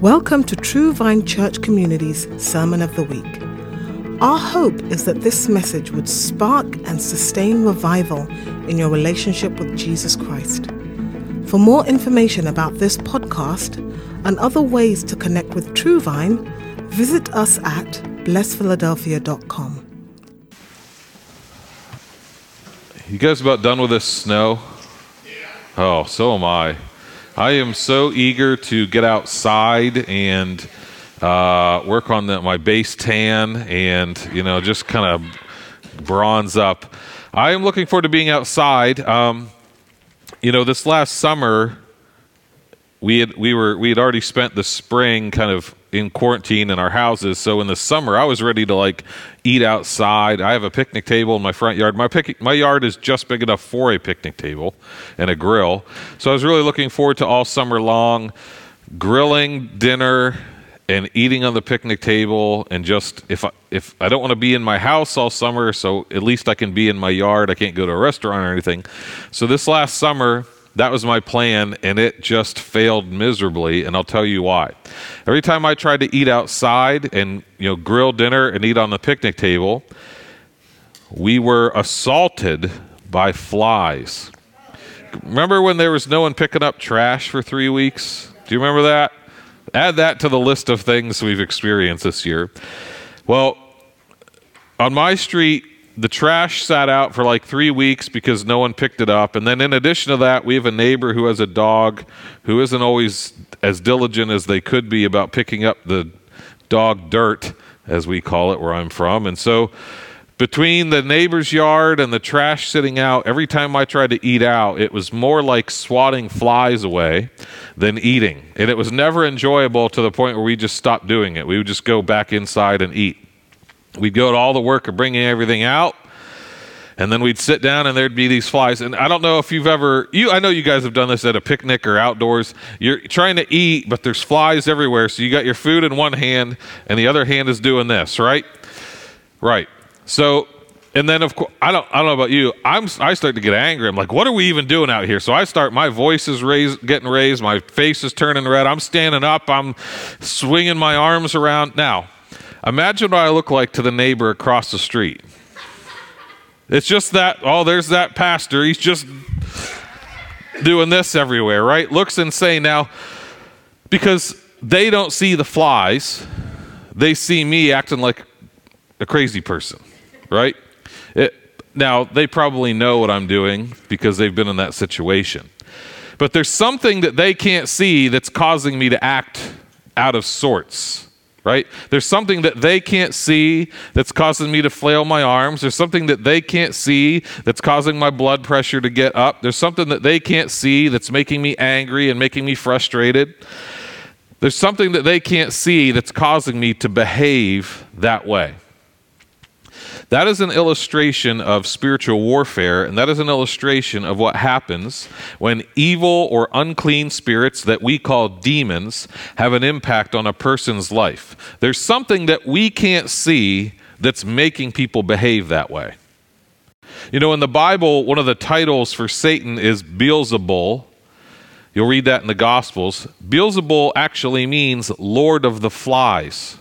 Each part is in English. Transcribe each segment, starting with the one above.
Welcome to True Vine Church Community's Sermon of the Week. Our hope is that this message would spark and sustain revival in your relationship with Jesus Christ. For more information about this podcast and other ways to connect with True Vine, visit us at blessphiladelphia.com. You guys about done with this snow? Yeah. Oh, so am I. I am so eager to get outside and uh, work on the, my base tan and, you know, just kind of bronze up. I am looking forward to being outside. Um, you know, this last summer, we had we were we had already spent the spring kind of in quarantine in our houses. So in the summer, I was ready to like eat outside. I have a picnic table in my front yard. My pic- my yard is just big enough for a picnic table and a grill. So I was really looking forward to all summer long grilling dinner and eating on the picnic table and just if I, if I don't want to be in my house all summer, so at least I can be in my yard. I can't go to a restaurant or anything. So this last summer, that was my plan, and it just failed miserably, and I'll tell you why. Every time I tried to eat outside and you know grill dinner and eat on the picnic table, we were assaulted by flies. Remember when there was no one picking up trash for three weeks? Do you remember that? Add that to the list of things we've experienced this year. Well, on my street, the trash sat out for like three weeks because no one picked it up. And then, in addition to that, we have a neighbor who has a dog who isn't always as diligent as they could be about picking up the dog dirt, as we call it where I'm from. And so, between the neighbor's yard and the trash sitting out, every time I tried to eat out, it was more like swatting flies away than eating. And it was never enjoyable to the point where we just stopped doing it. We would just go back inside and eat. We'd go to all the work of bringing everything out, and then we'd sit down and there'd be these flies. And I don't know if you've ever, you, I know you guys have done this at a picnic or outdoors. You're trying to eat, but there's flies everywhere. So you got your food in one hand, and the other hand is doing this, right? Right. So, and then of course, I don't, I don't know about you. I'm, I start to get angry. I'm like, what are we even doing out here? So I start, my voice is raised, getting raised. My face is turning red. I'm standing up. I'm swinging my arms around. Now, Imagine what I look like to the neighbor across the street. It's just that, oh, there's that pastor. He's just doing this everywhere, right? Looks insane. Now, because they don't see the flies, they see me acting like a crazy person, right? It, now, they probably know what I'm doing because they've been in that situation. But there's something that they can't see that's causing me to act out of sorts right? There's something that they can't see that's causing me to flail my arms. There's something that they can't see that's causing my blood pressure to get up. There's something that they can't see that's making me angry and making me frustrated. There's something that they can't see that's causing me to behave that way. That is an illustration of spiritual warfare, and that is an illustration of what happens when evil or unclean spirits that we call demons have an impact on a person's life. There's something that we can't see that's making people behave that way. You know, in the Bible, one of the titles for Satan is Beelzebul. You'll read that in the Gospels. Beelzebul actually means Lord of the Flies.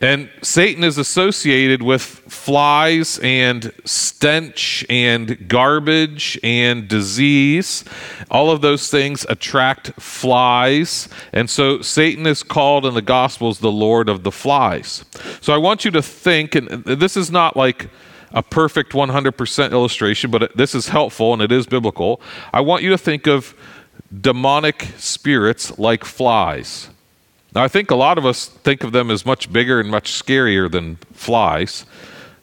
And Satan is associated with flies and stench and garbage and disease. All of those things attract flies. And so Satan is called in the Gospels the Lord of the flies. So I want you to think, and this is not like a perfect 100% illustration, but this is helpful and it is biblical. I want you to think of demonic spirits like flies. Now, I think a lot of us think of them as much bigger and much scarier than flies,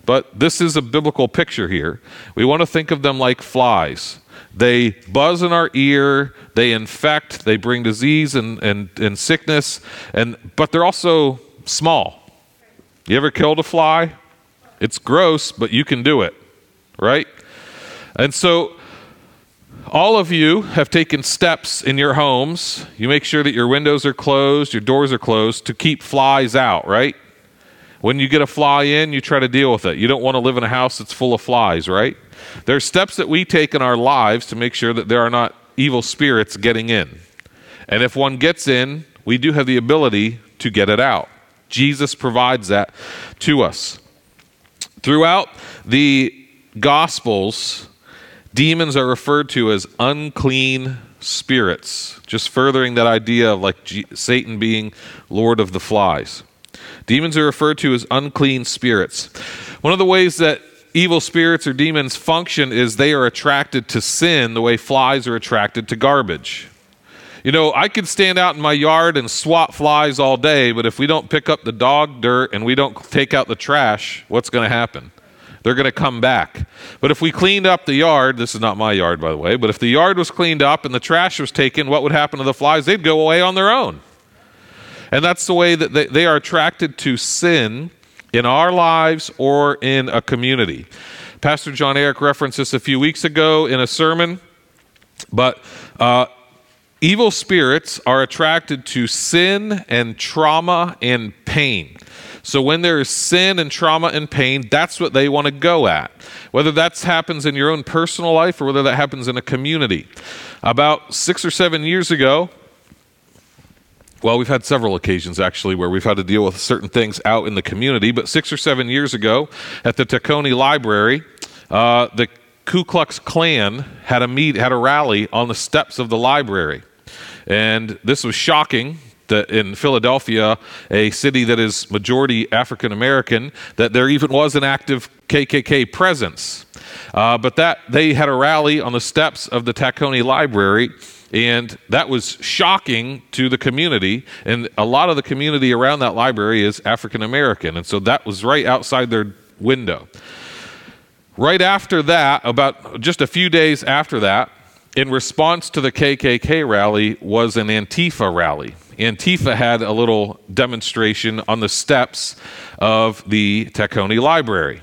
but this is a biblical picture here. We want to think of them like flies. They buzz in our ear, they infect, they bring disease and, and, and sickness, and, but they're also small. You ever killed a fly? It's gross, but you can do it, right? And so all of you have taken steps in your homes. You make sure that your windows are closed, your doors are closed to keep flies out, right? When you get a fly in, you try to deal with it. You don't want to live in a house that's full of flies, right? There are steps that we take in our lives to make sure that there are not evil spirits getting in. And if one gets in, we do have the ability to get it out. Jesus provides that to us. Throughout the Gospels, demons are referred to as unclean spirits, just furthering that idea of like G- Satan being Lord of the flies. Demons are referred to as unclean spirits. One of the ways that evil spirits or demons function is they are attracted to sin the way flies are attracted to garbage. You know, I could stand out in my yard and swat flies all day, but if we don't pick up the dog dirt and we don't take out the trash, what's going to happen? They're going to come back. But if we cleaned up the yard, this is not my yard, by the way, but if the yard was cleaned up and the trash was taken, what would happen to the flies? They'd go away on their own. And that's the way that they, they are attracted to sin in our lives or in a community. Pastor John Eric referenced this a few weeks ago in a sermon, but uh, evil spirits are attracted to sin and trauma and pain. So when there is sin and trauma and pain, that's what they want to go at. Whether that happens in your own personal life or whether that happens in a community. About six or seven years ago, well, we've had several occasions actually where we've had to deal with certain things out in the community, but six or seven years ago at the Tacony Library, uh, the Ku Klux Klan had a meet, had a rally on the steps of the library, and this was shocking. That in Philadelphia, a city that is majority African American, that there even was an active KKK presence. Uh, but that they had a rally on the steps of the Tacony Library and that was shocking to the community. And a lot of the community around that library is African American. And so that was right outside their window. Right after that, about just a few days after that, in response to the KKK rally, was an Antifa rally. Antifa had a little demonstration on the steps of the Tacony Library.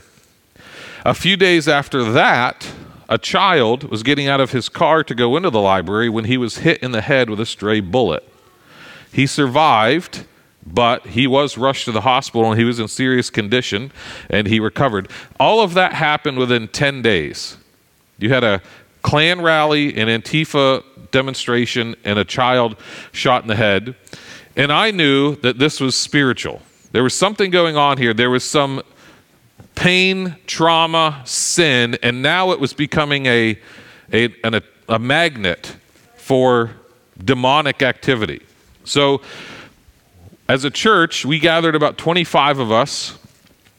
A few days after that, a child was getting out of his car to go into the library when he was hit in the head with a stray bullet. He survived, but he was rushed to the hospital and he was in serious condition and he recovered. All of that happened within 10 days. You had a Klan rally, an Antifa demonstration, and a child shot in the head. And I knew that this was spiritual. There was something going on here. There was some pain, trauma, sin, and now it was becoming a, a, an, a, a magnet for demonic activity. So, as a church, we gathered about 25 of us.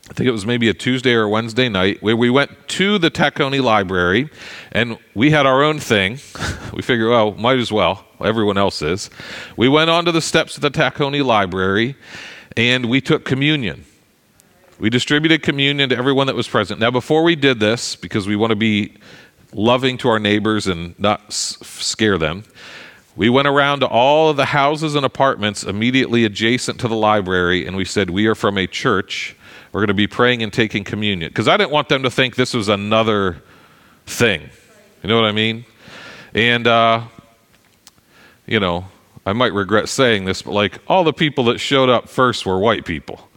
I think it was maybe a Tuesday or a Wednesday night where we went to the Tacony Library and we had our own thing. we figured, well, might as well. Everyone else is. We went onto the steps of the Tacony Library and we took communion. We distributed communion to everyone that was present. Now, before we did this, because we want to be loving to our neighbors and not scare them, we went around to all of the houses and apartments immediately adjacent to the library and we said, We are from a church. We're going to be praying and taking communion. Because I didn't want them to think this was another thing. You know what I mean? And, uh, you know, I might regret saying this, but like all the people that showed up first were white people.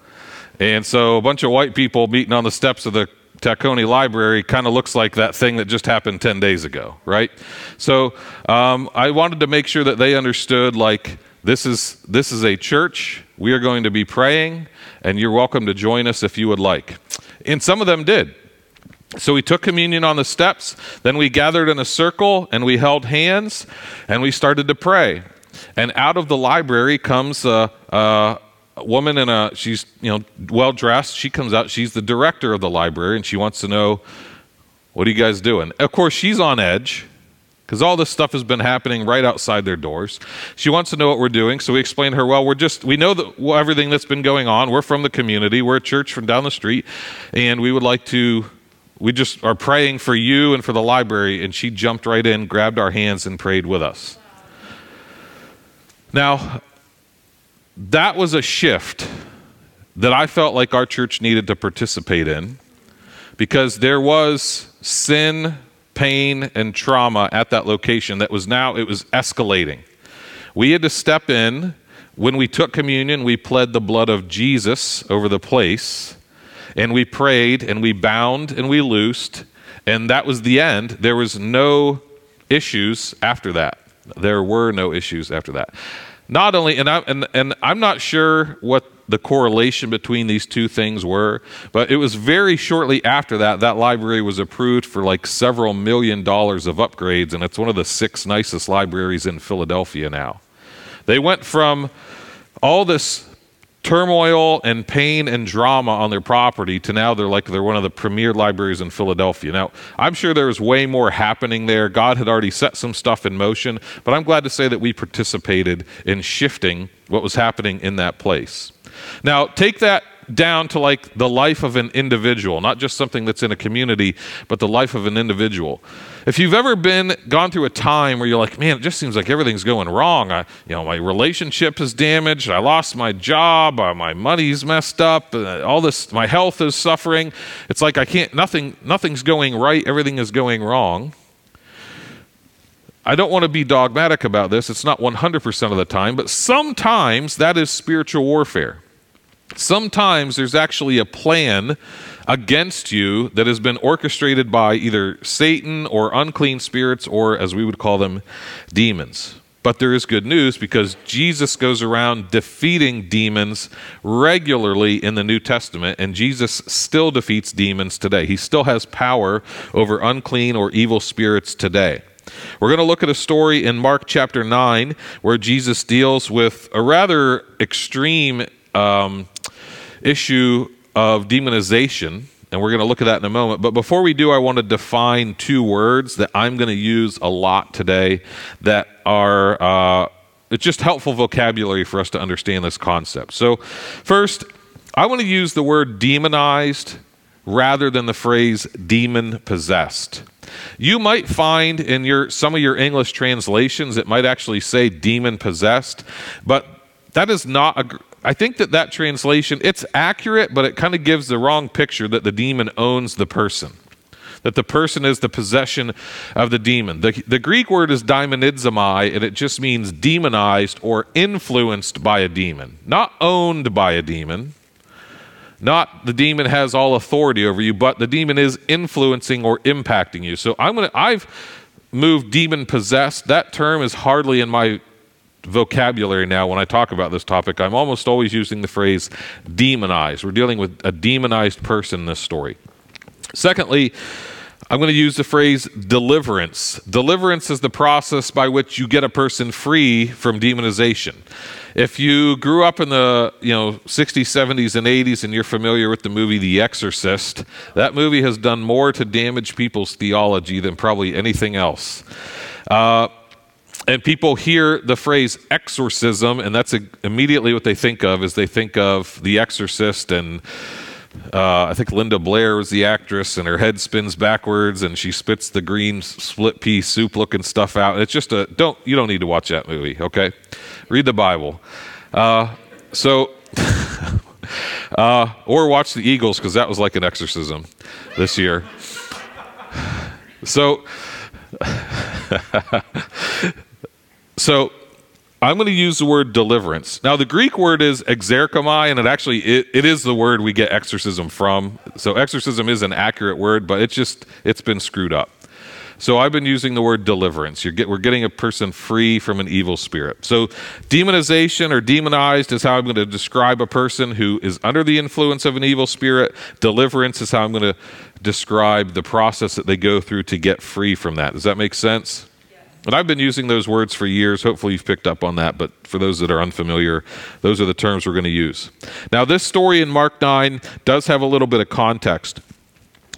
And so a bunch of white people meeting on the steps of the Tacony Library kind of looks like that thing that just happened 10 days ago, right? So um, I wanted to make sure that they understood like, this is, this is a church. We are going to be praying, and you're welcome to join us if you would like. And some of them did. So we took communion on the steps, then we gathered in a circle and we held hands and we started to pray. And out of the library comes a, a, woman in a she's you know well dressed. She comes out. She's the director of the library, and she wants to know what are you guys doing. Of course, she's on edge because all this stuff has been happening right outside their doors. She wants to know what we're doing, so we explain to her, well, we're just we know that everything that's been going on. We're from the community. We're a church from down the street, and we would like to. We just are praying for you and for the library. And she jumped right in, grabbed our hands, and prayed with us. Now, that was a shift that I felt like our church needed to participate in because there was sin, pain, and trauma at that location that was now, it was escalating. We had to step in. When we took communion, we pled the blood of Jesus over the place, and we prayed, and we bound, and we loosed, and that was the end. There was no issues after that. There were no issues after that. Not only, and I'm, and, and I'm not sure what the correlation between these two things were, but it was very shortly after that that library was approved for like several million dollars of upgrades, and it's one of the six nicest libraries in Philadelphia now. They went from all this turmoil and pain and drama on their property to now they're like they're one of the premier libraries in Philadelphia. Now, I'm sure there was way more happening there. God had already set some stuff in motion, but I'm glad to say that we participated in shifting what was happening in that place. Now, take that down to like the life of an individual, not just something that's in a community, but the life of an individual. If you've ever been gone through a time where you're like, man, it just seems like everything's going wrong. I, you know, my relationship is damaged. I lost my job. Uh, my money's messed up. Uh, all this, my health is suffering. It's like I can't. Nothing. Nothing's going right. Everything is going wrong. I don't want to be dogmatic about this. It's not 100% of the time, but sometimes that is spiritual warfare. Sometimes there's actually a plan against you that has been orchestrated by either Satan or unclean spirits, or as we would call them, demons. But there is good news because Jesus goes around defeating demons regularly in the New Testament, and Jesus still defeats demons today. He still has power over unclean or evil spirits today. We're going to look at a story in Mark chapter 9 where Jesus deals with a rather extreme um, issue of demonization, and we're going to look at that in a moment. But before we do, I want to define two words that I'm going to use a lot today that are. Uh, it's just helpful vocabulary for us to understand this concept. So, first, I want to use the word demonized rather than the phrase demon possessed. You might find in your some of your English translations it might actually say demon possessed, but that is not a I think that that translation it's accurate, but it kind of gives the wrong picture that the demon owns the person. That the person is the possession of the demon. The, the Greek word is daimonizomai, and it just means demonized or influenced by a demon, not owned by a demon. Not the demon has all authority over you, but the demon is influencing or impacting you. So I'm gonna I've moved demon possessed. That term is hardly in my vocabulary now when I talk about this topic. I'm almost always using the phrase demonized. We're dealing with a demonized person in this story. Secondly, I'm going to use the phrase deliverance. Deliverance is the process by which you get a person free from demonization. If you grew up in the you know 60s, 70s, and 80s, and you're familiar with the movie The Exorcist, that movie has done more to damage people's theology than probably anything else. Uh, and people hear the phrase exorcism, and that's a, immediately what they think of. Is they think of The Exorcist, and uh, I think Linda Blair was the actress, and her head spins backwards, and she spits the green split pea soup looking stuff out. It's just a don't you don't need to watch that movie. Okay, read the Bible. Uh, so. uh, or watch the Eagles because that was like an exorcism this year. So, so I'm going to use the word deliverance. Now, the Greek word is exerchomai, and it actually it, it is the word we get exorcism from. So exorcism is an accurate word, but it's just it's been screwed up. So I've been using the word deliverance. Get, we're getting a person free from an evil spirit. So demonization or demonized is how I'm going to describe a person who is under the influence of an evil spirit. Deliverance is how I'm going to describe the process that they go through to get free from that. Does that make sense? And I've been using those words for years. Hopefully, you've picked up on that. But for those that are unfamiliar, those are the terms we're going to use. Now, this story in Mark 9 does have a little bit of context.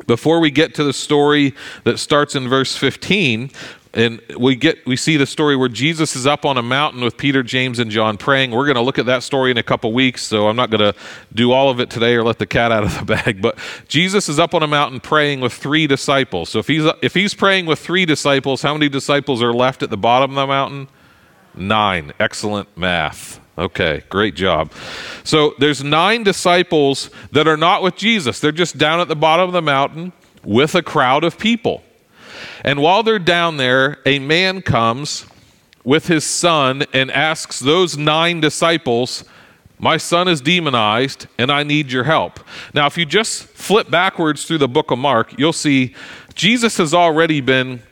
Before we get to the story that starts in verse 15, and we get we see the story where Jesus is up on a mountain with Peter, James, and John praying. We're going to look at that story in a couple weeks, so I'm not going to do all of it today or let the cat out of the bag. But Jesus is up on a mountain praying with three disciples. So if he's if he's praying with three disciples, how many disciples are left at the bottom of the mountain? Nine. Excellent math. Okay, great job. So there's nine disciples that are not with Jesus. They're just down at the bottom of the mountain with a crowd of people. And while they're down there, a man comes with his son and asks those nine disciples, My son is demonized and I need your help. Now, if you just flip backwards through the book of Mark, you'll see Jesus has already been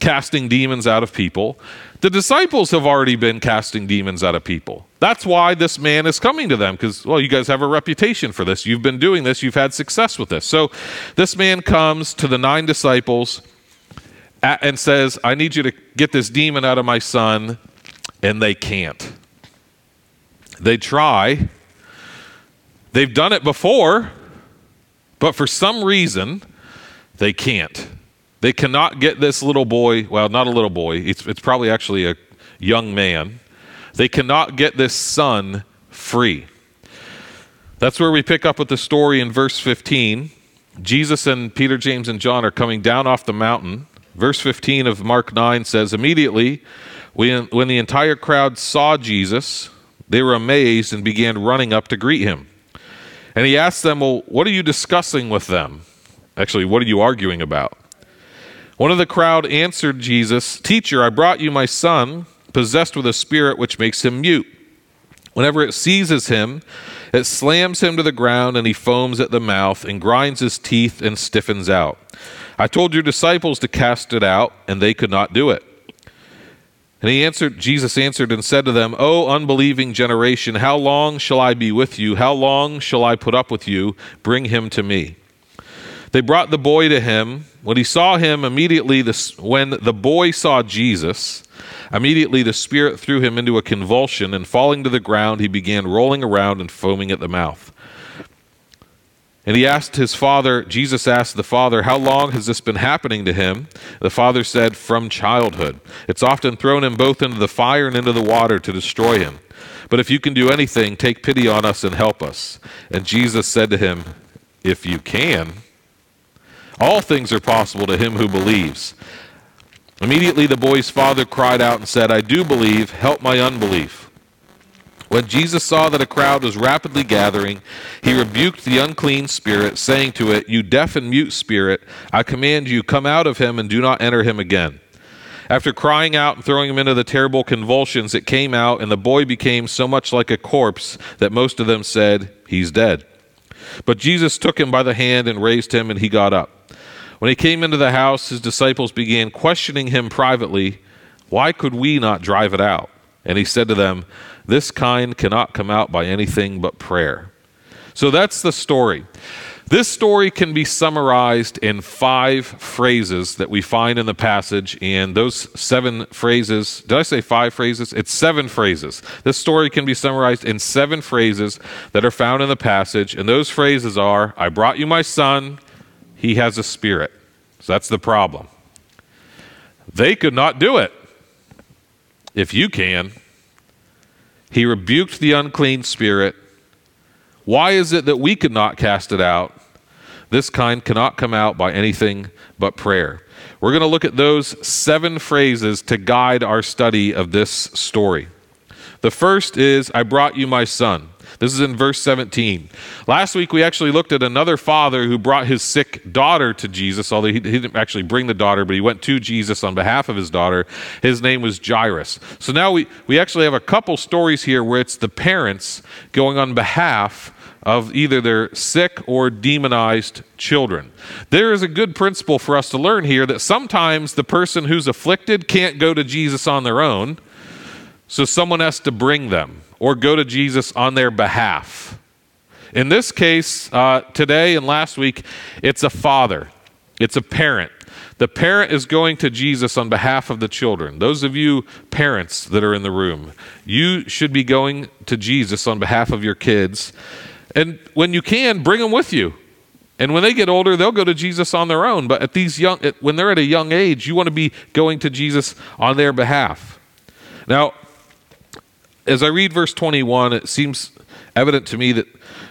casting demons out of people. The disciples have already been casting demons out of people. That's why this man is coming to them because, well, you guys have a reputation for this. You've been doing this, you've had success with this. So this man comes to the nine disciples and says, I need you to get this demon out of my son, and they can't. They try, they've done it before, but for some reason, they can't. They cannot get this little boy, well, not a little boy, it's, it's probably actually a young man. They cannot get this son free. That's where we pick up with the story in verse 15. Jesus and Peter, James, and John are coming down off the mountain. Verse 15 of Mark 9 says, Immediately, when, the entire crowd saw Jesus, they were amazed and began running up to greet him. And he asked them, Well, what are you discussing with them? Actually, what are you arguing about? One of the crowd answered Jesus, Teacher, I brought you my son, possessed with a spirit which makes him mute. Whenever it seizes him, it slams him to the ground, and he foams at the mouth, and grinds his teeth, and stiffens out. I told your disciples to cast it out, and they could not do it. And he answered, Jesus answered and said to them, O unbelieving generation, how long shall I be with you? How long shall I put up with you? Bring him to me. They brought the boy to him. When he saw him, immediately, the, when the boy saw Jesus, immediately the Spirit threw him into a convulsion, and falling to the ground, he began rolling around and foaming at the mouth. And he asked his father, Jesus asked the father, How long has this been happening to him? The father said, From childhood. It's often thrown him both into the fire and into the water to destroy him. But if you can do anything, take pity on us and help us. And Jesus said to him, If you can, all things are possible to him who believes. Immediately the boy's father cried out and said, I do believe, help my unbelief. When Jesus saw that a crowd was rapidly gathering, he rebuked the unclean spirit, saying to it, You deaf and mute spirit, I command you, come out of him and do not enter him again. After crying out and throwing him into the terrible convulsions, it came out, and the boy became so much like a corpse that most of them said, He's dead. But Jesus took him by the hand and raised him, and he got up. When he came into the house, his disciples began questioning him privately, Why could we not drive it out? And he said to them, This kind cannot come out by anything but prayer. So that's the story. This story can be summarized in five phrases that we find in the passage, and those seven phrases did I say five phrases? It's seven phrases. This story can be summarized in seven phrases that are found in the passage, and those phrases are I brought you my son, he has a spirit. So that's the problem. They could not do it. If you can, he rebuked the unclean spirit why is it that we could not cast it out? This kind cannot come out by anything but prayer. We're going to look at those seven phrases to guide our study of this story. The first is, I brought you my son. This is in verse 17. Last week, we actually looked at another father who brought his sick daughter to Jesus, although he, didn't actually bring the daughter, but he went to Jesus on behalf of his daughter. His name was Jairus. So now we, we actually have a couple stories here where it's the parents going on behalf of either their sick or demonized children. There is a good principle for us to learn here that sometimes the person who's afflicted can't go to Jesus on their own, so someone has to bring them or go to Jesus on their behalf. In this case, uh, today and last week, it's a father, it's a parent. The parent is going to Jesus on behalf of the children. Those of you parents that are in the room, you should be going to Jesus on behalf of your kids and when you can, bring them with you. And when they get older, they'll go to Jesus on their own. But at these young, when they're at a young age, you want to be going to Jesus on their behalf. Now, as I read verse 21, it seems evident to me that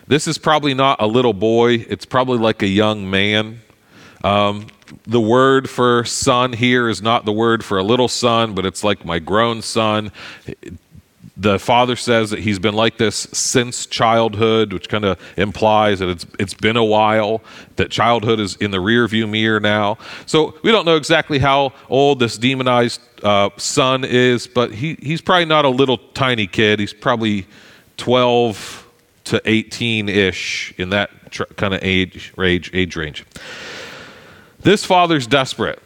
this is probably not a little boy. It's probably like a young man. Um, the word for son here is not the word for a little son, but it's like my grown son the father says that he's been like this since childhood, which kind of implies that it's it's been a while, that childhood is in the rearview mirror now. So we don't know exactly how old this demonized uh, son is, but he, he's probably not a little tiny kid. He's probably 12 to 18 ish in that tr- kind of age, age, age range. This father's desperate.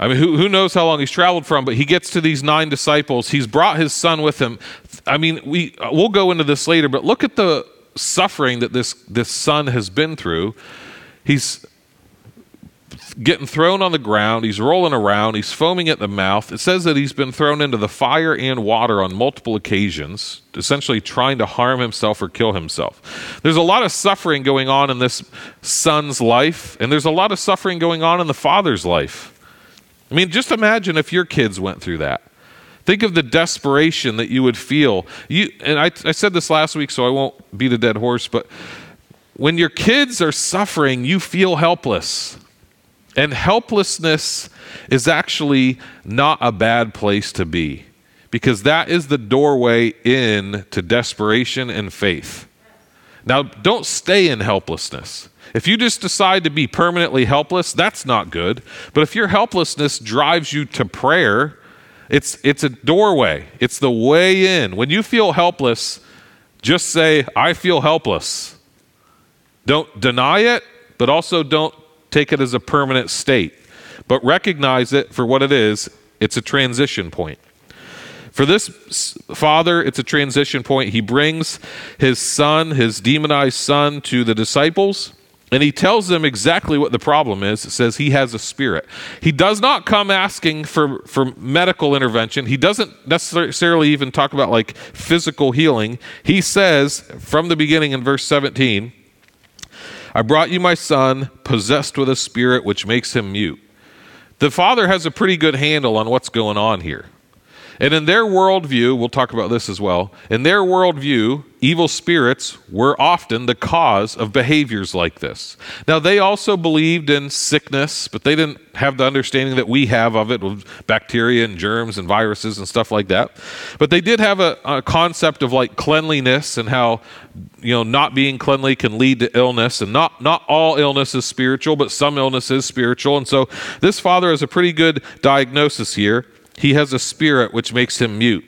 I mean, who, who knows how long he's traveled from, but he gets to these nine disciples. He's brought his son with him. I mean, we, uh, we'll go into this later, but look at the suffering that this, this son has been through. He's getting thrown on the ground. He's rolling around. He's foaming at the mouth. It says that he's been thrown into the fire and water on multiple occasions, essentially trying to harm himself or kill himself. There's a lot of suffering going on in this son's life, and there's a lot of suffering going on in the father's life. I mean, just imagine if your kids went through that. Think of the desperation that you would feel. You and I, I said this last week, so I won't beat a dead horse, but when your kids are suffering, you feel helpless. And helplessness is actually not a bad place to be because that is the doorway in to desperation and faith. Now, don't stay in helplessness. If you just decide to be permanently helpless, that's not good. But if your helplessness drives you to prayer, it's, it's a doorway, it's the way in. When you feel helpless, just say, I feel helpless. Don't deny it, but also don't take it as a permanent state, but recognize it for what it is. It's a transition point. For this father, it's a transition point. He brings his son, his demonized son, to the disciples, and he tells them exactly what the problem is. It says he has a spirit. He does not come asking for, for medical intervention. He doesn't necessarily even talk about like physical healing. He says from the beginning in verse 17, I brought you my son, possessed with a spirit which makes him mute. The father has a pretty good handle on what's going on here. And in their worldview, we'll talk about this as well. In their worldview, evil spirits were often the cause of behaviors like this. Now, they also believed in sickness, but they didn't have the understanding that we have of it with bacteria and germs and viruses and stuff like that. But they did have a, a concept of like cleanliness and how you know not being cleanly can lead to illness and not not all illness is spiritual but some illness is spiritual and so this father has a pretty good diagnosis here he has a spirit which makes him mute.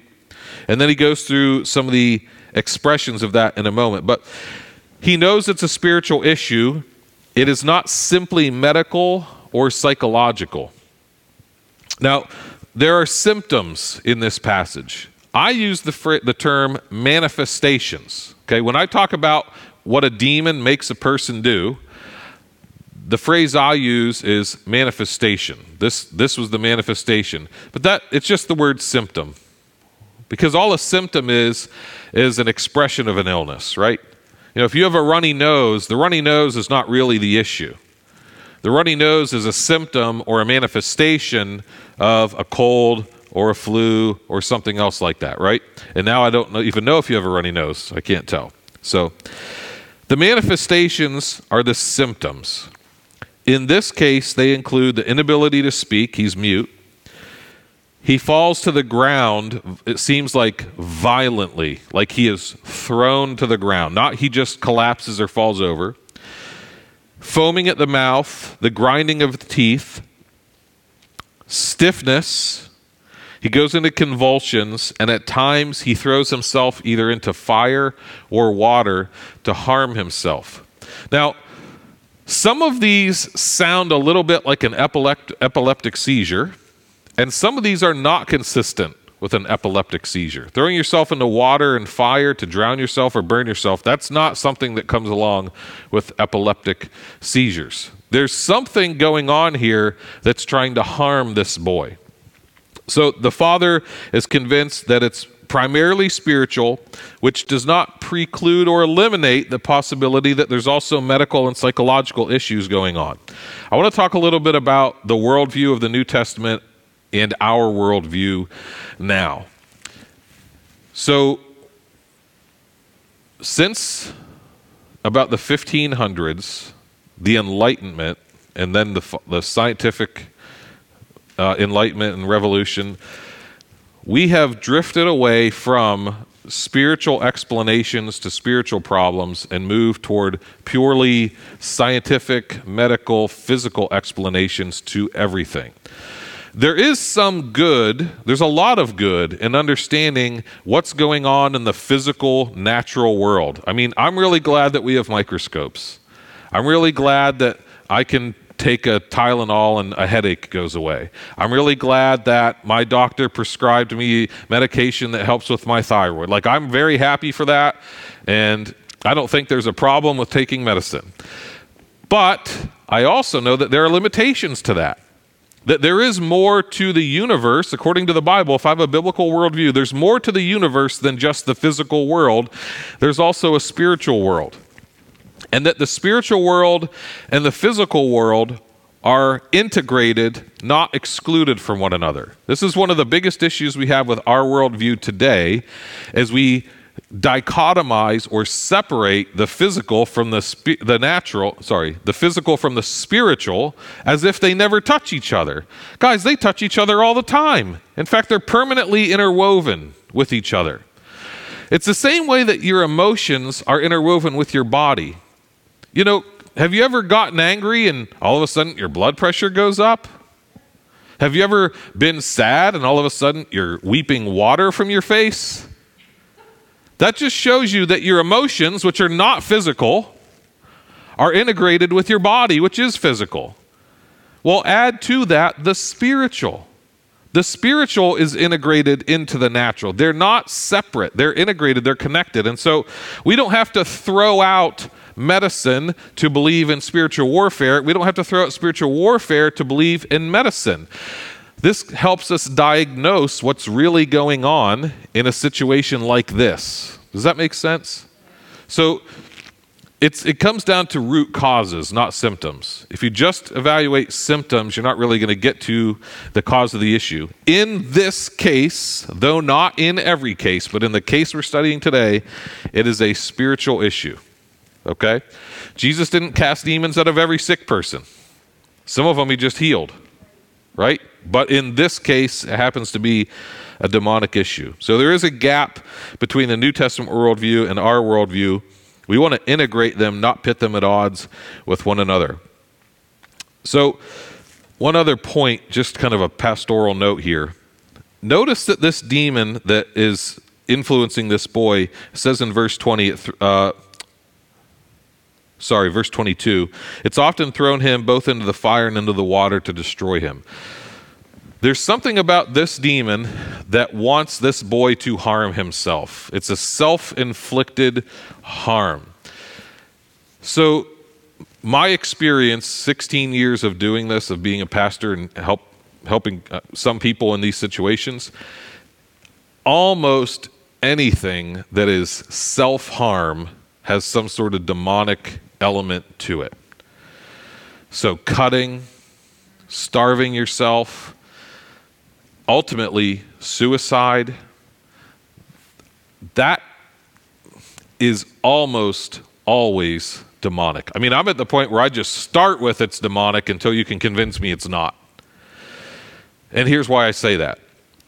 And then he goes through some of the expressions of that in a moment. But he knows it's a spiritual issue. It is not simply medical or psychological. Now, there are symptoms in this passage. I use the, fr- the term manifestations. Okay, when I talk about what a demon makes a person do, the phrase I use is manifestation. This, this was the manifestation. But that it's just the word symptom. Because all a symptom is is an expression of an illness, right? You know, if you have a runny nose, the runny nose is not really the issue. The runny nose is a symptom or a manifestation of a cold or a flu or something else like that, right? And now I don't know, even know if you have a runny nose. I can't tell. So the manifestations are the symptoms. In this case, they include the inability to speak, he's mute. He falls to the ground, it seems like violently, like he is thrown to the ground. Not he just collapses or falls over. Foaming at the mouth, the grinding of the teeth, stiffness. He goes into convulsions, and at times he throws himself either into fire or water to harm himself. Now, some of these sound a little bit like an epilept- epileptic seizure, and some of these are not consistent with an epileptic seizure. Throwing yourself into water and fire to drown yourself or burn yourself, that's not something that comes along with epileptic seizures. There's something going on here that's trying to harm this boy. So the father is convinced that it's primarily spiritual, which does not preclude or eliminate the possibility that there's also medical and psychological issues going on. I want to talk a little bit about the worldview of the New Testament and our worldview now. So, since about the 1500s, the Enlightenment, and then the, the scientific uh, enlightenment and revolution, we have drifted away from spiritual explanations to spiritual problems and moved toward purely scientific, medical, physical explanations to everything. There is some good, there's a lot of good in understanding what's going on in the physical, natural world. I mean, I'm really glad that we have microscopes. I'm really glad that I can take a Tylenol and a headache goes away. I'm really glad that my doctor prescribed me medication that helps with my thyroid. Like, I'm very happy for that, and I don't think there's a problem with taking medicine. But I also know that there are limitations to that. That there is more to the universe, according to the Bible. If I have a biblical worldview, there's more to the universe than just the physical world. There's also a spiritual world. And that the spiritual world and the physical world are integrated, not excluded from one another. This is one of the biggest issues we have with our worldview today, as we dichotomize or separate the physical from the spi- the natural sorry the physical from the spiritual as if they never touch each other. Guys they touch each other all the time. In fact they're permanently interwoven with each other. It's the same way that your emotions are interwoven with your body you know have you ever gotten angry and all of a sudden your blood pressure goes up have you ever been sad and all of a sudden you're weeping water from your face that just shows you that your emotions, which are not physical, are integrated with your body, which is physical. Well, add to that the spiritual. The spiritual is integrated into the natural. They're not separate, they're integrated, they're connected. And so we don't have to throw out medicine to believe in spiritual warfare. We don't have to throw out spiritual warfare to believe in medicine. This helps us diagnose what's really going on in a situation like this. Does that make sense? So it's, it comes down to root causes, not symptoms. If you just evaluate symptoms, you're not really going to get to the cause of the issue. In this case, though not in every case, but in the case we're studying today, it is a spiritual issue. Okay? Jesus didn't cast demons out of every sick person, some of them he just healed, right? But in this case, it happens to be a demonic issue. So there is a gap between the New Testament worldview and our worldview. We want to integrate them, not pit them at odds with one another. So, one other point, just kind of a pastoral note here. Notice that this demon that is influencing this boy says in verse 20, uh, sorry, verse 22, it's often thrown him both into the fire and into the water to destroy him. There's something about this demon that wants this boy to harm himself. It's a self inflicted harm. So, my experience 16 years of doing this, of being a pastor and help, helping uh, some people in these situations, almost anything that is self harm has some sort of demonic element to it. So, cutting, starving yourself, ultimately suicide that is almost always demonic. I mean, I'm at the point where I just start with it's demonic until you can convince me it's not. And here's why I say that.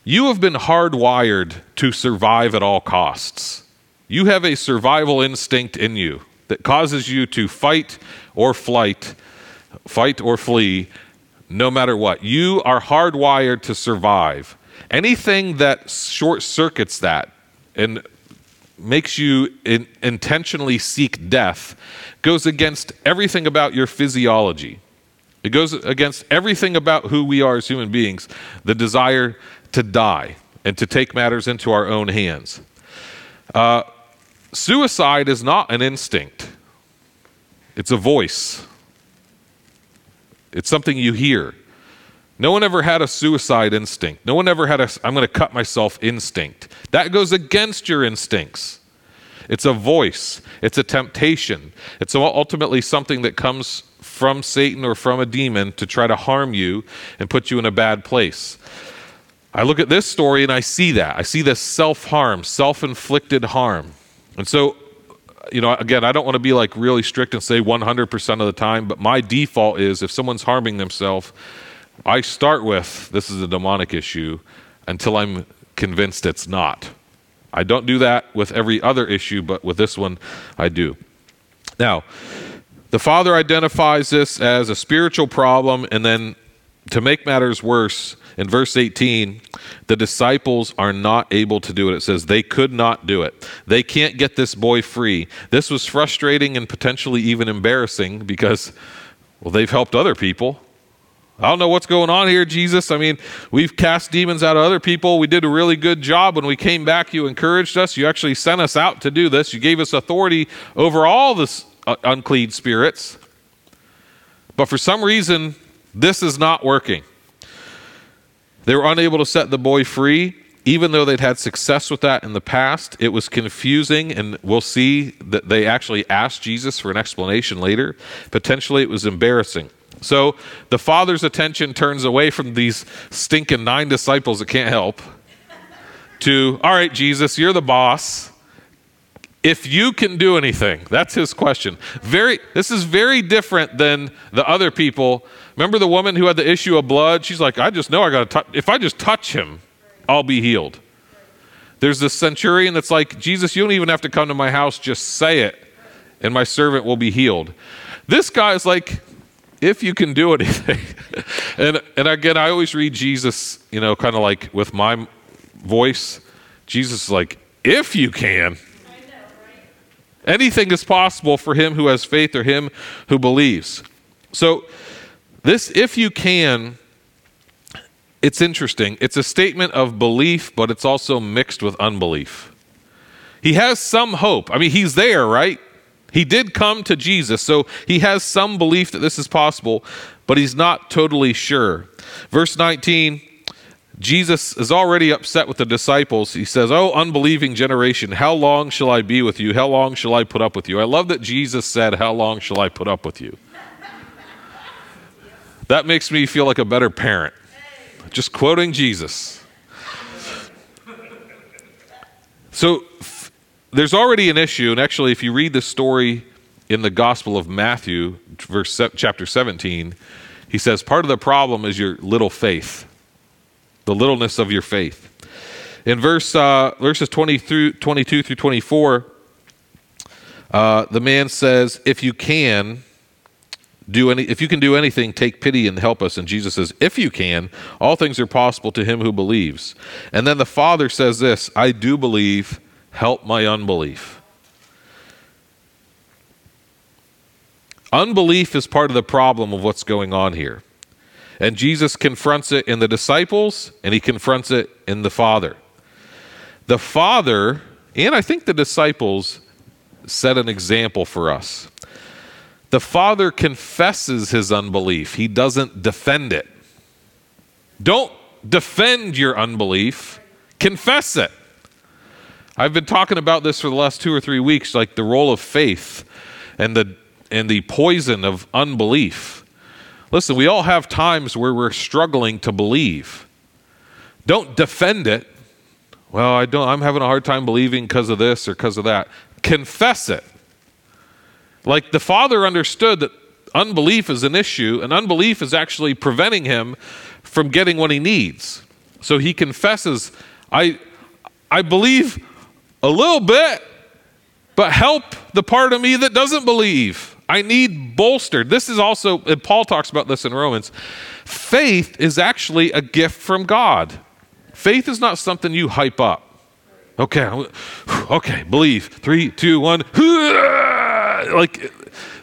You have been hardwired to survive at all costs. You have a survival instinct in you that causes you to fight or flight, fight or flee no matter what. You are hardwired to survive. Anything that short circuits that and makes you in, intentionally seek death goes against everything about your physiology. It goes against everything about who we are as human beings the desire to die and to take matters into our own hands. Uh, suicide is not an instinct, it's a voice. It's something you hear. No one ever had a suicide instinct. No one ever had a I'm going to cut myself instinct. That goes against your instincts. It's a voice, it's a temptation. It's ultimately something that comes from Satan or from a demon to try to harm you and put you in a bad place. I look at this story and I see that. I see this self harm, self inflicted harm. And so you know, again, I don't want to be like really strict and say 100% of the time, but my default is if someone's harming themselves, I start with this is a demonic issue until I'm convinced it's not. I don't do that with every other issue, but with this one, I do. Now, the Father identifies this as a spiritual problem, and then to make matters worse, in verse 18, the disciples are not able to do it. It says they could not do it. They can't get this boy free. This was frustrating and potentially even embarrassing because Well, they've helped other people. I don't know what's going on here, Jesus. I mean, we've cast demons out of other people. We did a really good job. When we came back, you encouraged us. You actually sent us out to do this. You gave us authority over all the uh, unclean spirits. But for some reason, this is not working. They were unable to set the boy free, even though they'd had success with that in the past. It was confusing, and we'll see that they actually asked Jesus for an explanation later. Potentially, it was embarrassing. So the father's attention turns away from these stinking nine disciples that can't help to, all right, Jesus, you're the boss. If you can do anything, that's his question. Very, this is very different than the other people. Remember the woman who had the issue of blood? She's like, I just know I got to touch. If I just touch him, I'll be healed. There's this centurion that's like, Jesus, you don't even have to come to my house, just say it, and my servant will be healed. This guy is like, if you can do anything. and and again, I always read Jesus, you know, kind of like with my voice. Jesus is like, if you can. Anything is possible for him who has faith or him who believes. So, this, if you can, it's interesting. It's a statement of belief, but it's also mixed with unbelief. He has some hope. I mean, he's there, right? He did come to Jesus, so he has some belief that this is possible, but he's not totally sure. Verse 19 Jesus is already upset with the disciples. He says, Oh, unbelieving generation, how long shall I be with you? How long shall I put up with you? I love that Jesus said, How long shall I put up with you? That makes me feel like a better parent. Just quoting Jesus. So, there's already an issue, and actually, if you read the story in the Gospel of Matthew, verse chapter 17, he says part of the problem is your little faith, the littleness of your faith. In verse uh, verses 20 through 22 through 24, uh, the man says, "If you can." Do any, if you can do anything, take pity and help us. And Jesus says, If you can, all things are possible to him who believes. And then the Father says this I do believe, Help my unbelief. Unbelief is part of the problem of what's going on here. And Jesus confronts it in the disciples and he confronts it in the Father. The Father, and I think the disciples, set an example for us. The Father confesses his unbelief, he doesn't defend it. Don't defend your unbelief, confess it. I've been talking about this for the last two or three weeks, like the role of faith and the and the poison of unbelief. Listen, we all have times where we're struggling to believe. Don't defend it. Well, I don't I'm having a hard time believing because of this or because of that. Confess it. Like the father understood that unbelief is an issue, and unbelief is actually preventing him from getting what he needs. So he confesses, I I believe a little bit, but help the part of me that doesn't believe. I need bolstered. This is also, and Paul talks about this in Romans. Faith is actually a gift from God. Faith is not something you hype up. Okay, okay, believe. Three, two, one. Like,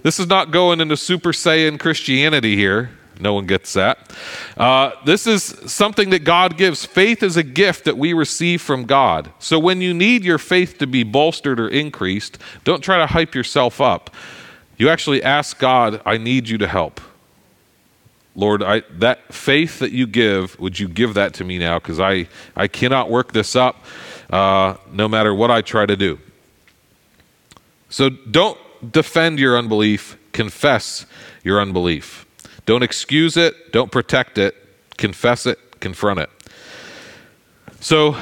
this is not going into Super Saiyan Christianity here. No one gets that. Uh, this is something that God gives. Faith is a gift that we receive from God. So when you need your faith to be bolstered or increased, don't try to hype yourself up. You actually ask God, I need you to help. Lord, I, that faith that you give, would you give that to me now? Because I, I cannot work this up uh, no matter what I try to do. So don't defend your unbelief, confess your unbelief. Don't excuse it, don't protect it, confess it, confront it. So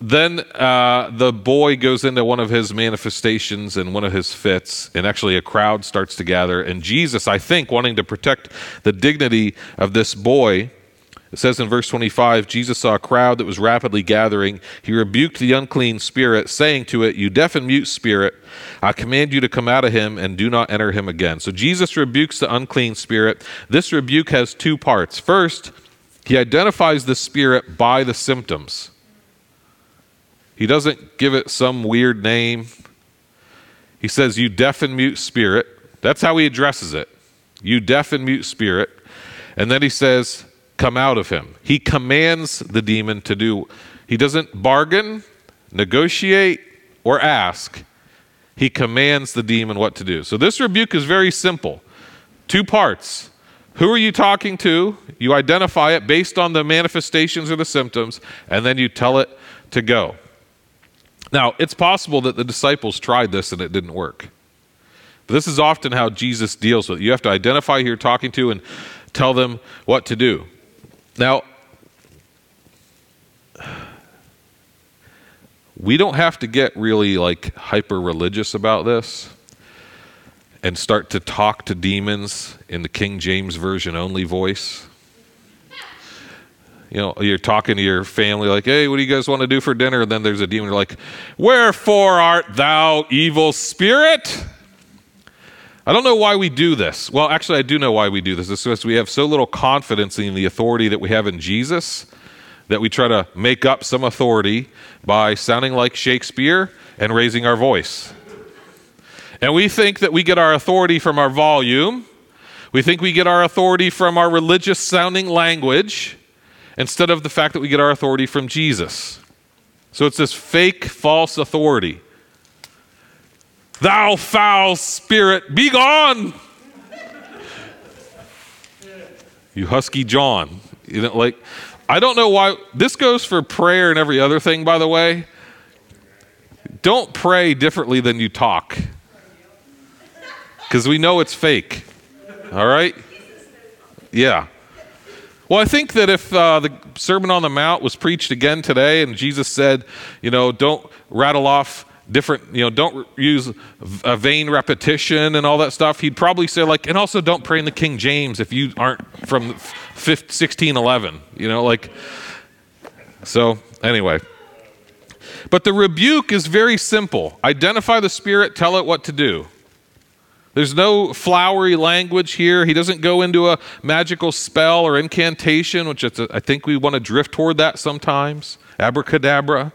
then uh, the boy goes into one of his manifestations and one of his fits, and actually a crowd starts to gather. And Jesus, I think, wanting to protect the dignity of this boy, it says in verse 25 Jesus saw a crowd that was rapidly gathering. He rebuked the unclean spirit, saying to it, You deaf and mute spirit, I command you to come out of him and do not enter him again. So Jesus rebukes the unclean spirit. This rebuke has two parts. First, he identifies the spirit by the symptoms. He doesn't give it some weird name. He says, You deaf and mute spirit. That's how he addresses it. you deaf and mute spirit. And then he says, Come out of him. He commands the demon to do, he doesn't bargain, negotiate, or ask. He commands the demon what to do. So this rebuke is very simple. Two parts. Who are you talking to? You identify it based on the manifestations or the symptoms, and then you tell it to go. Now, it's possible that the disciples tried this and it didn't work. But this is often how Jesus deals with it. You have to identify who you're talking to and tell them what to do. Now, we don't have to get really like hyper religious about this and start to talk to demons in the King James Version only voice. You know, you're talking to your family like, hey, what do you guys want to do for dinner? And then there's a demon like, wherefore art thou, evil spirit? I don't know why we do this. Well, actually, I do know why we do this. It's because we have so little confidence in the authority that we have in Jesus that we try to make up some authority by sounding like Shakespeare and raising our voice. And we think that we get our authority from our volume. We think we get our authority from our religious sounding language instead of the fact that we get our authority from Jesus. So it's this fake, false authority. Thou foul spirit, be gone! you husky John. You know, like, I don't know why. This goes for prayer and every other thing, by the way. Don't pray differently than you talk. Because we know it's fake. All right? Yeah. Well, I think that if uh, the Sermon on the Mount was preached again today and Jesus said, you know, don't rattle off different, you know, don't use a vain repetition and all that stuff, he'd probably say, like, and also don't pray in the King James if you aren't from 1611, you know, like, so anyway. But the rebuke is very simple identify the Spirit, tell it what to do. There's no flowery language here. He doesn't go into a magical spell or incantation, which I think we want to drift toward that sometimes. Abracadabra,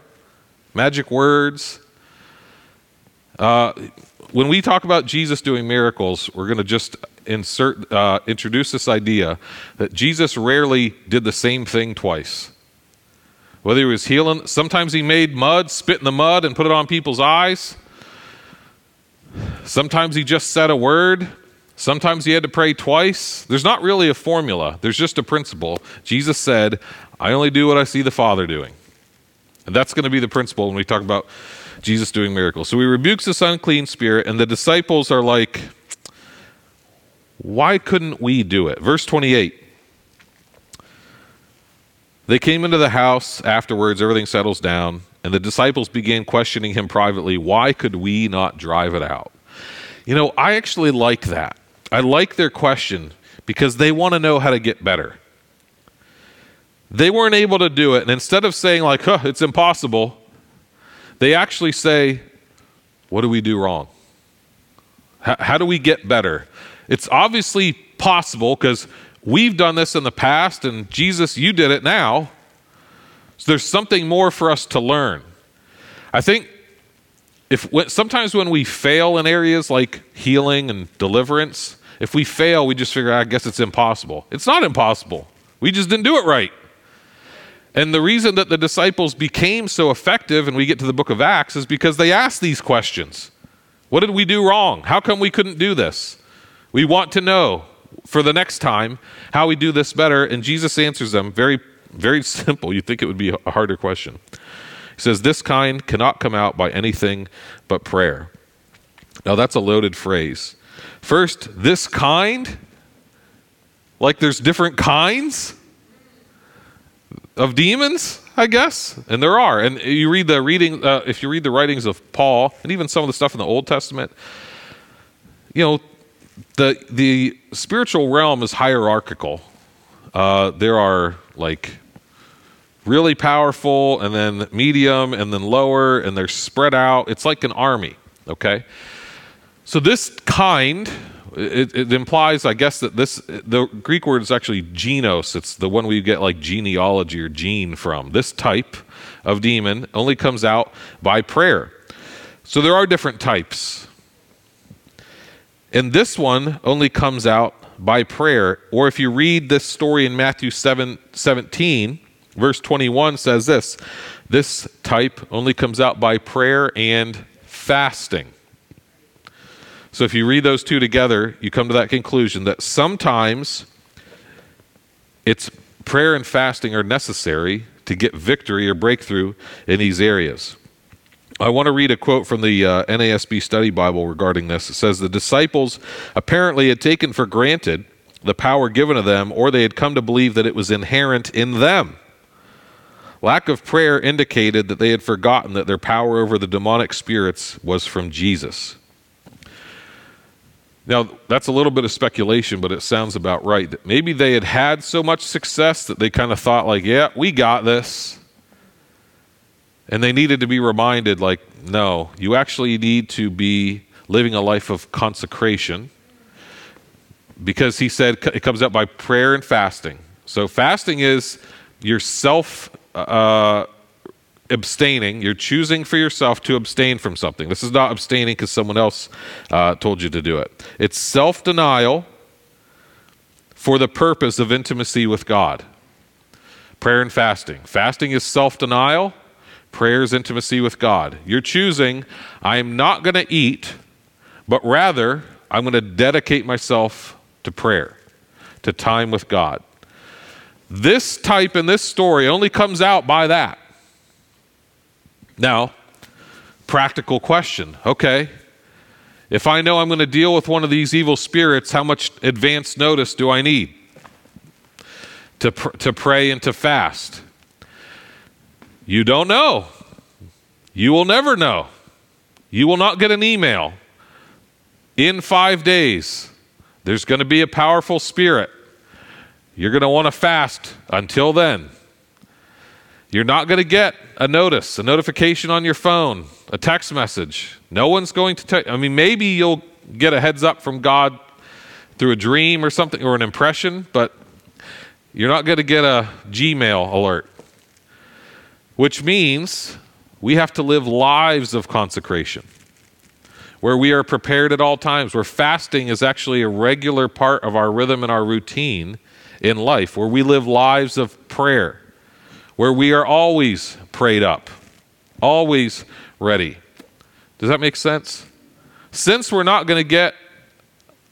magic words. Uh, when we talk about Jesus doing miracles, we're going to just insert, uh, introduce this idea that Jesus rarely did the same thing twice. Whether he was healing, sometimes he made mud, spit in the mud, and put it on people's eyes. Sometimes he just said a word. Sometimes he had to pray twice. There's not really a formula, there's just a principle. Jesus said, I only do what I see the Father doing. And that's going to be the principle when we talk about Jesus doing miracles. So he rebukes this unclean spirit, and the disciples are like, Why couldn't we do it? Verse 28. They came into the house afterwards, everything settles down, and the disciples began questioning him privately, Why could we not drive it out? You know, I actually like that. I like their question because they want to know how to get better. They weren't able to do it, and instead of saying, like, huh, it's impossible, they actually say, What do we do wrong? How, how do we get better? It's obviously possible because we've done this in the past, and Jesus, you did it now. So there's something more for us to learn. I think if sometimes when we fail in areas like healing and deliverance, if we fail, we just figure, I guess it's impossible. It's not impossible. We just didn't do it right. And the reason that the disciples became so effective, and we get to the book of Acts, is because they asked these questions What did we do wrong? How come we couldn't do this? We want to know for the next time how we do this better. And Jesus answers them very, very simple. You'd think it would be a harder question. He says, This kind cannot come out by anything but prayer. Now, that's a loaded phrase. First, this kind, like there's different kinds of demons, I guess, and there are. And you read the reading, uh, if you read the writings of Paul, and even some of the stuff in the Old Testament, you know, the the spiritual realm is hierarchical. Uh, there are like really powerful, and then medium, and then lower, and they're spread out. It's like an army. Okay, so this kind it, it, implies, I guess, that this the Greek word is actually genos. It's the one we get like genealogy or gene from. This type of demon only comes out by prayer. So there are different types. And this one only comes out by prayer. Or if you read this story in Matthew 7 17, verse 21 says this this type only comes out by prayer and fasting. So if you read those two together, you come to that conclusion that sometimes it's prayer and fasting are necessary to get victory or breakthrough in these areas. I want to read a quote from the uh, NASB Study Bible regarding this. It says, The disciples apparently had taken for granted the power given to them, or they had come to believe that it was inherent in them. Lack of prayer indicated that they had forgotten that their power over the demonic spirits was from Jesus. Now, that's a little bit of speculation, but it sounds about right. That maybe they had had so much success that they kind of thought, like, yeah, we got this. And they needed to be reminded, like, no, you actually need to be living a life of consecration because he said it comes out by prayer and fasting. So, fasting is your self uh, abstaining. You're choosing for yourself to abstain from something. This is not abstaining because someone else uh, told you to do it. It's self denial for the purpose of intimacy with God. Prayer and fasting. Fasting is self denial Prayer is intimacy with God. You're choosing, I am not going to eat, but rather, I'm going to dedicate myself to prayer, to time with God. This type in this story only comes out by that. Now, practical question. Okay, if I know I'm going to deal with one of these evil spirits, how much advance notice do I need to, pr- to pray and to fast? You don't know. You will never know. You will not get an email. In five days, there's going to be a powerful spirit. You're going to want to fast until then. You're not going to get a notice, a notification on your phone, a text message. No one's going to tell I mean, maybe you'll get a heads up from God through a dream or something or an impression, but you're not going to get a Gmail alert which means we have to live lives of consecration where we are prepared at all times, where fasting is actually a regular part of our rhythm and our routine in life, where we live lives of prayer, where we are always prayed up, always ready. Does that make sense? Since we're not going to get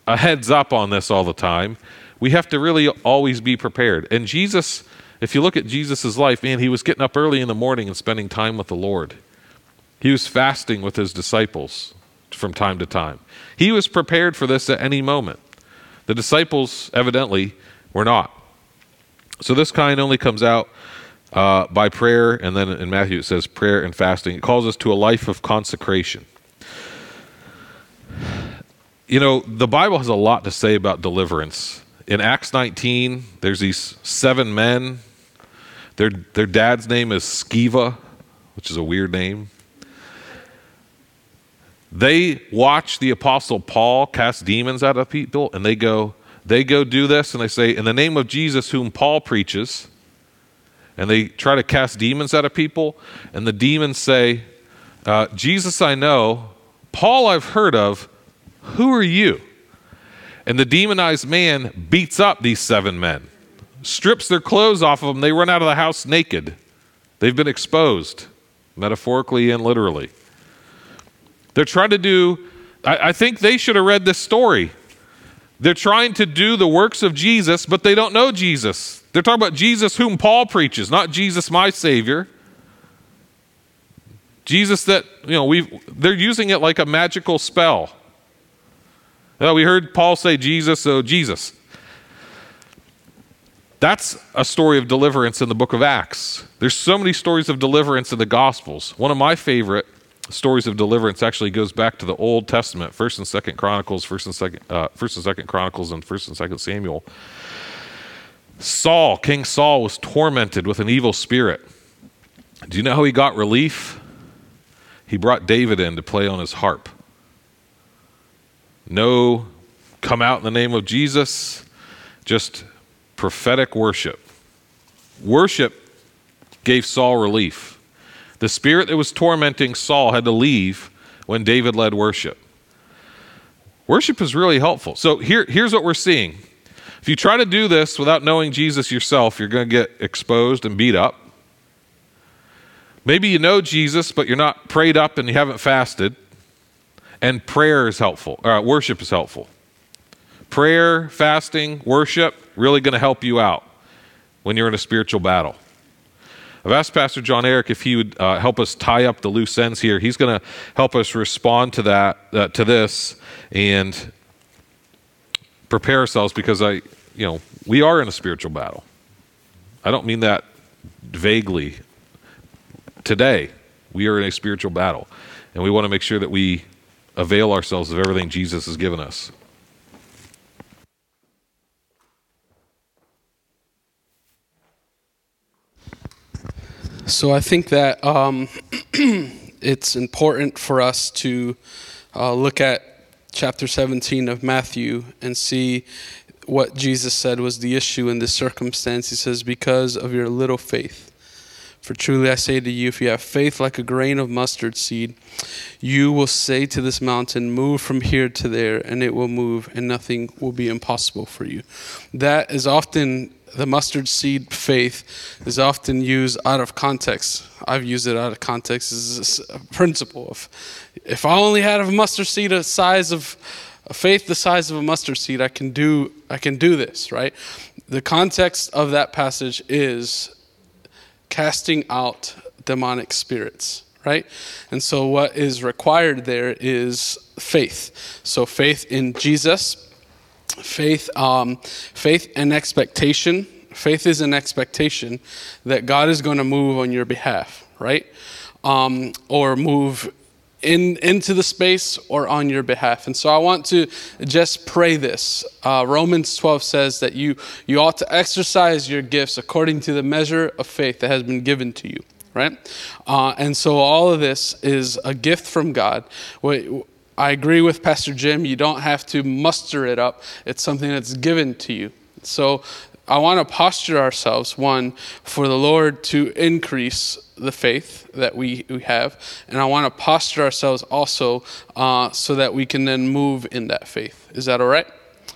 a heads up on this all the time, we have to really always be prepared. And Jesus if you look at Jesus' life, man, he was getting up early in the morning and spending time with the Lord. He was fasting with his disciples from time to time. He was prepared for this at any moment. The disciples, evidently, were not. So this kind only comes out uh, by prayer, and then in Matthew it says prayer and fasting. It calls us to a life of consecration. You know, the Bible has a lot to say about deliverance. In Acts 19, there's these seven men their, their dad's name is Sceva, which is a weird name. They watch the apostle Paul cast demons out of people and they go, they go do this and they say, In the name of Jesus, whom Paul preaches, and they try to cast demons out of people, and the demons say, uh, Jesus I know, Paul I've heard of, who are you? And the demonized man beats up these seven men strips their clothes off of them. They run out of the house naked. They've been exposed, metaphorically and literally. They're trying to do, I, I think they should have read this story. They're trying to do the works of Jesus, but they don't know Jesus. They're talking about Jesus whom Paul preaches, not Jesus my Savior. Jesus that, you know, we they're using it like a magical spell. Well, we heard Paul say Jesus, so Jesus. That's a story of deliverance in the book of Acts. There's so many stories of deliverance in the Gospels. One of my favorite stories of deliverance actually goes back to the Old Testament, First and Second Chronicles, First and Second, uh, and Second Chronicles, and First and Second Samuel. Saul, King Saul, was tormented with an evil spirit. Do you know how he got relief? He brought David in to play on his harp. No, come out in the name of Jesus. Just prophetic worship. Worship gave Saul relief. The spirit that was tormenting Saul had to leave when David led worship. Worship is really helpful. So here, here's what we're seeing If you try to do this without knowing Jesus yourself, you're going to get exposed and beat up. Maybe you know Jesus, but you're not prayed up and you haven't fasted. And prayer is helpful, uh, worship is helpful. Prayer, fasting, worship, really going to help you out when you're in a spiritual battle. I've asked Pastor John Eric if he would uh, help us tie up the loose ends here. He's going to help us respond to that, uh, to this, and prepare ourselves because I, you know, we are in a spiritual battle. I don't mean that vaguely. Today, we are in a spiritual battle, and we want to make sure that we avail ourselves of everything Jesus has given us. So I think that um, it's important for us to uh, look at chapter 17 of Matthew and see what Jesus said was the issue in this circumstance. He says, Because of your little faith. For truly I say to you, if you have faith like a grain of mustard seed, you will say to this mountain, Move from here to there, and it will move, and nothing will be impossible for you. That is often the mustard seed faith is often used out of context. I've used it out of context as a principle of if I only had a mustard seed a size of a faith the size of a mustard seed, I can do I can do this, right? The context of that passage is casting out demonic spirits, right? And so what is required there is faith. So faith in Jesus faith um, faith and expectation faith is an expectation that god is going to move on your behalf right um, or move in into the space or on your behalf. And so i want to just pray this. Uh, romans 12 says that you you ought to exercise your gifts according to the measure of faith that has been given to you right? Uh, and so all of this is a gift from god. I agree with Pastor Jim. You don't have to muster it up, it's something that's given to you. So I want to posture ourselves, one, for the Lord to increase the faith that we, we have. And I want to posture ourselves also uh, so that we can then move in that faith. Is that all right?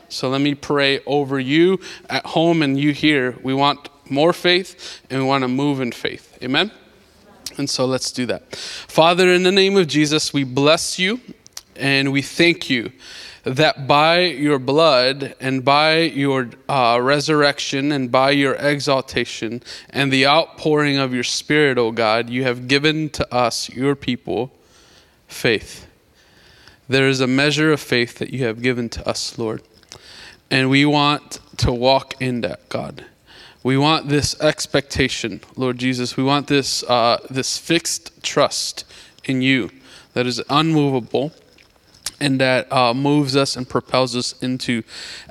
So let me pray over you at home and you here. We want more faith and we want to move in faith. Amen? And so let's do that. Father, in the name of Jesus, we bless you and we thank you that by your blood and by your uh, resurrection and by your exaltation and the outpouring of your Spirit, O God, you have given to us, your people, faith. There is a measure of faith that you have given to us, Lord. And we want to walk in that, God. We want this expectation, Lord Jesus. We want this, uh, this fixed trust in you that is unmovable and that uh, moves us and propels us into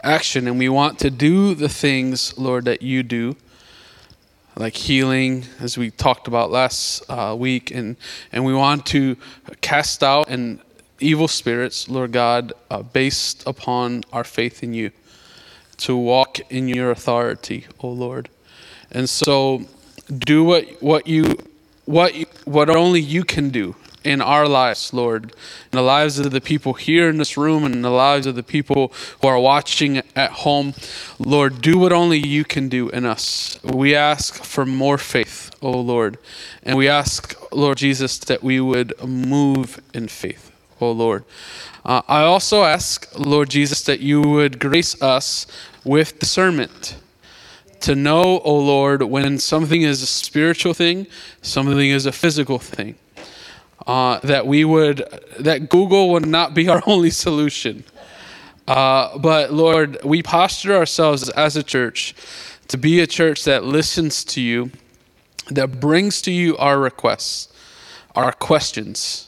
action. And we want to do the things, Lord, that you do, like healing, as we talked about last uh, week, and and we want to cast out and evil spirits, Lord God, uh, based upon our faith in you, to walk in your authority, O Lord. And so, do what what you what you, what only you can do in our lives, Lord, in the lives of the people here in this room and in the lives of the people who are watching at home. Lord, do what only you can do in us. We ask for more faith, O oh Lord. And we ask, Lord Jesus, that we would move in faith, O oh Lord. Uh, I also ask, Lord Jesus, that you would grace us with discernment to know, O oh Lord, when something is a spiritual thing, something is a physical thing uh, that we would that Google would not be our only solution. Uh, but Lord, we posture ourselves as a church to be a church that listens to you, that brings to you our requests, our questions.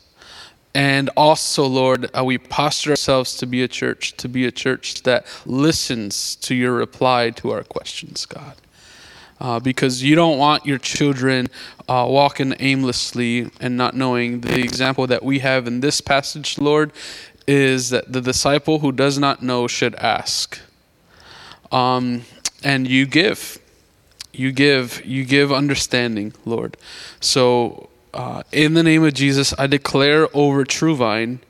And also, Lord, uh, we posture ourselves to be a church, to be a church that listens to your reply to our questions, God uh, because you don't want your children uh, walking aimlessly and not knowing. The example that we have in this passage, Lord, is that the disciple who does not know should ask. Um, and you give. You give. You give understanding, Lord. So, uh, in the name of Jesus, I declare over True Vine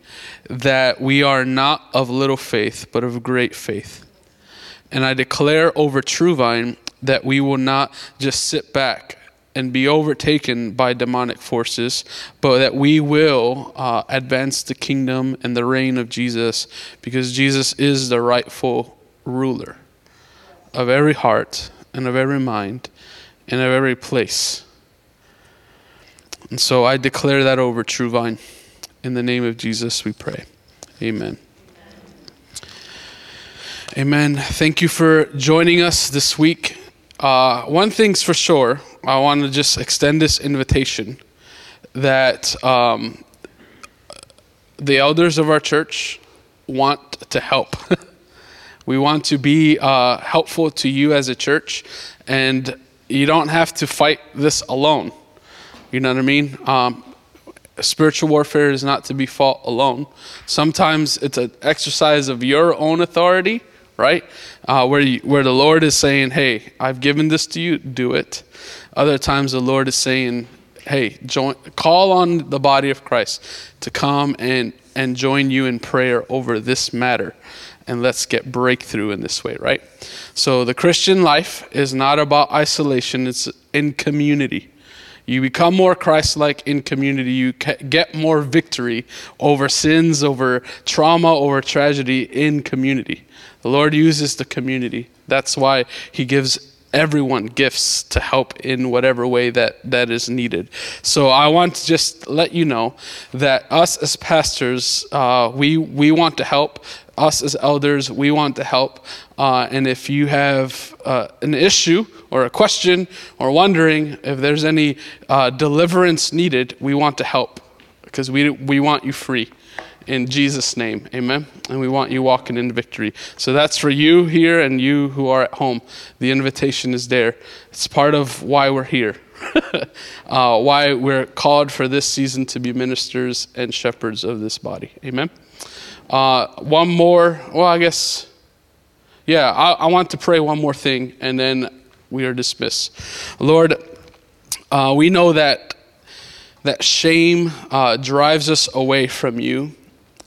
that we are not of little faith, but of great faith And I declare over True Vine that we will not just sit back and be overtaken by demonic forces, but that we will uh, advance the kingdom and the reign of Jesus because Jesus is the rightful ruler of every heart and of every mind and of every place. And so I declare that over True Vine. In the name of Jesus, we pray. Amen. Amen. Thank you for joining us this week. Uh, one thing's for sure, I want to just extend this invitation that um, the elders of our church want to help. we want to be uh, helpful to you as a church, and you don't have to fight this alone. You know what I mean? Um, spiritual warfare is not to be fought alone. Sometimes it's an exercise of your own authority, right? Uh, where you, where the Lord is saying, "Hey, I've given this to you, do it." Other times the Lord is saying, "Hey, join, call on the body of Christ to come and and join you in prayer over this matter." And let's get breakthrough in this way, right? So, the Christian life is not about isolation, it's in community. You become more Christ like in community. You get more victory over sins, over trauma, over tragedy in community. The Lord uses the community. That's why He gives everyone gifts to help in whatever way that, that is needed. So I want to just let you know that us as pastors, uh, we, we want to help. Us as elders, we want to help. Uh, and if you have uh, an issue or a question or wondering if there's any uh, deliverance needed, we want to help because we, we want you free in Jesus' name. Amen. And we want you walking in victory. So that's for you here and you who are at home. The invitation is there. It's part of why we're here, uh, why we're called for this season to be ministers and shepherds of this body. Amen. Uh, one more, well, I guess, yeah, I, I, want to pray one more thing and then we are dismissed. Lord, uh, we know that that shame uh, drives us away from you.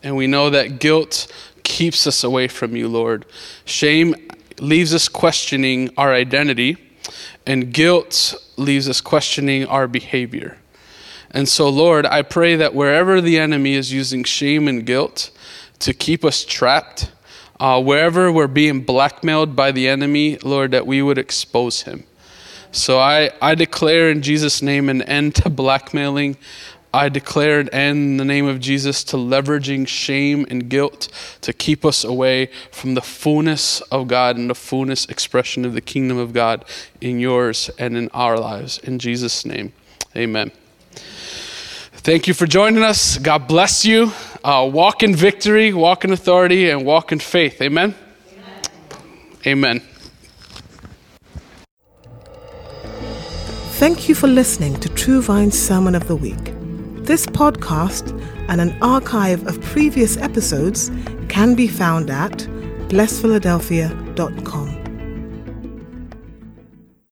And we know that guilt keeps us away from you, Lord. Shame leaves us questioning our identity, and guilt leaves us questioning our behavior. And so, Lord, I pray that wherever the enemy is using shame and guilt to keep us trapped, uh, wherever we're being blackmailed by the enemy, Lord, that we would expose him. So I, I declare in Jesus' name an end to blackmailing. I declare an end in the name of Jesus to leveraging shame and guilt to keep us away from the fullness of God and the fullness expression of the kingdom of God in yours and in our lives. In Jesus' name, amen. Thank you for joining us. God bless you. Uh, walk in victory, walk in authority, and walk in faith. Amen. amen. Thank you for listening to True Vine's Sermon of the Week. This podcast and an archive of previous episodes can be found at blessphiladelphia.com.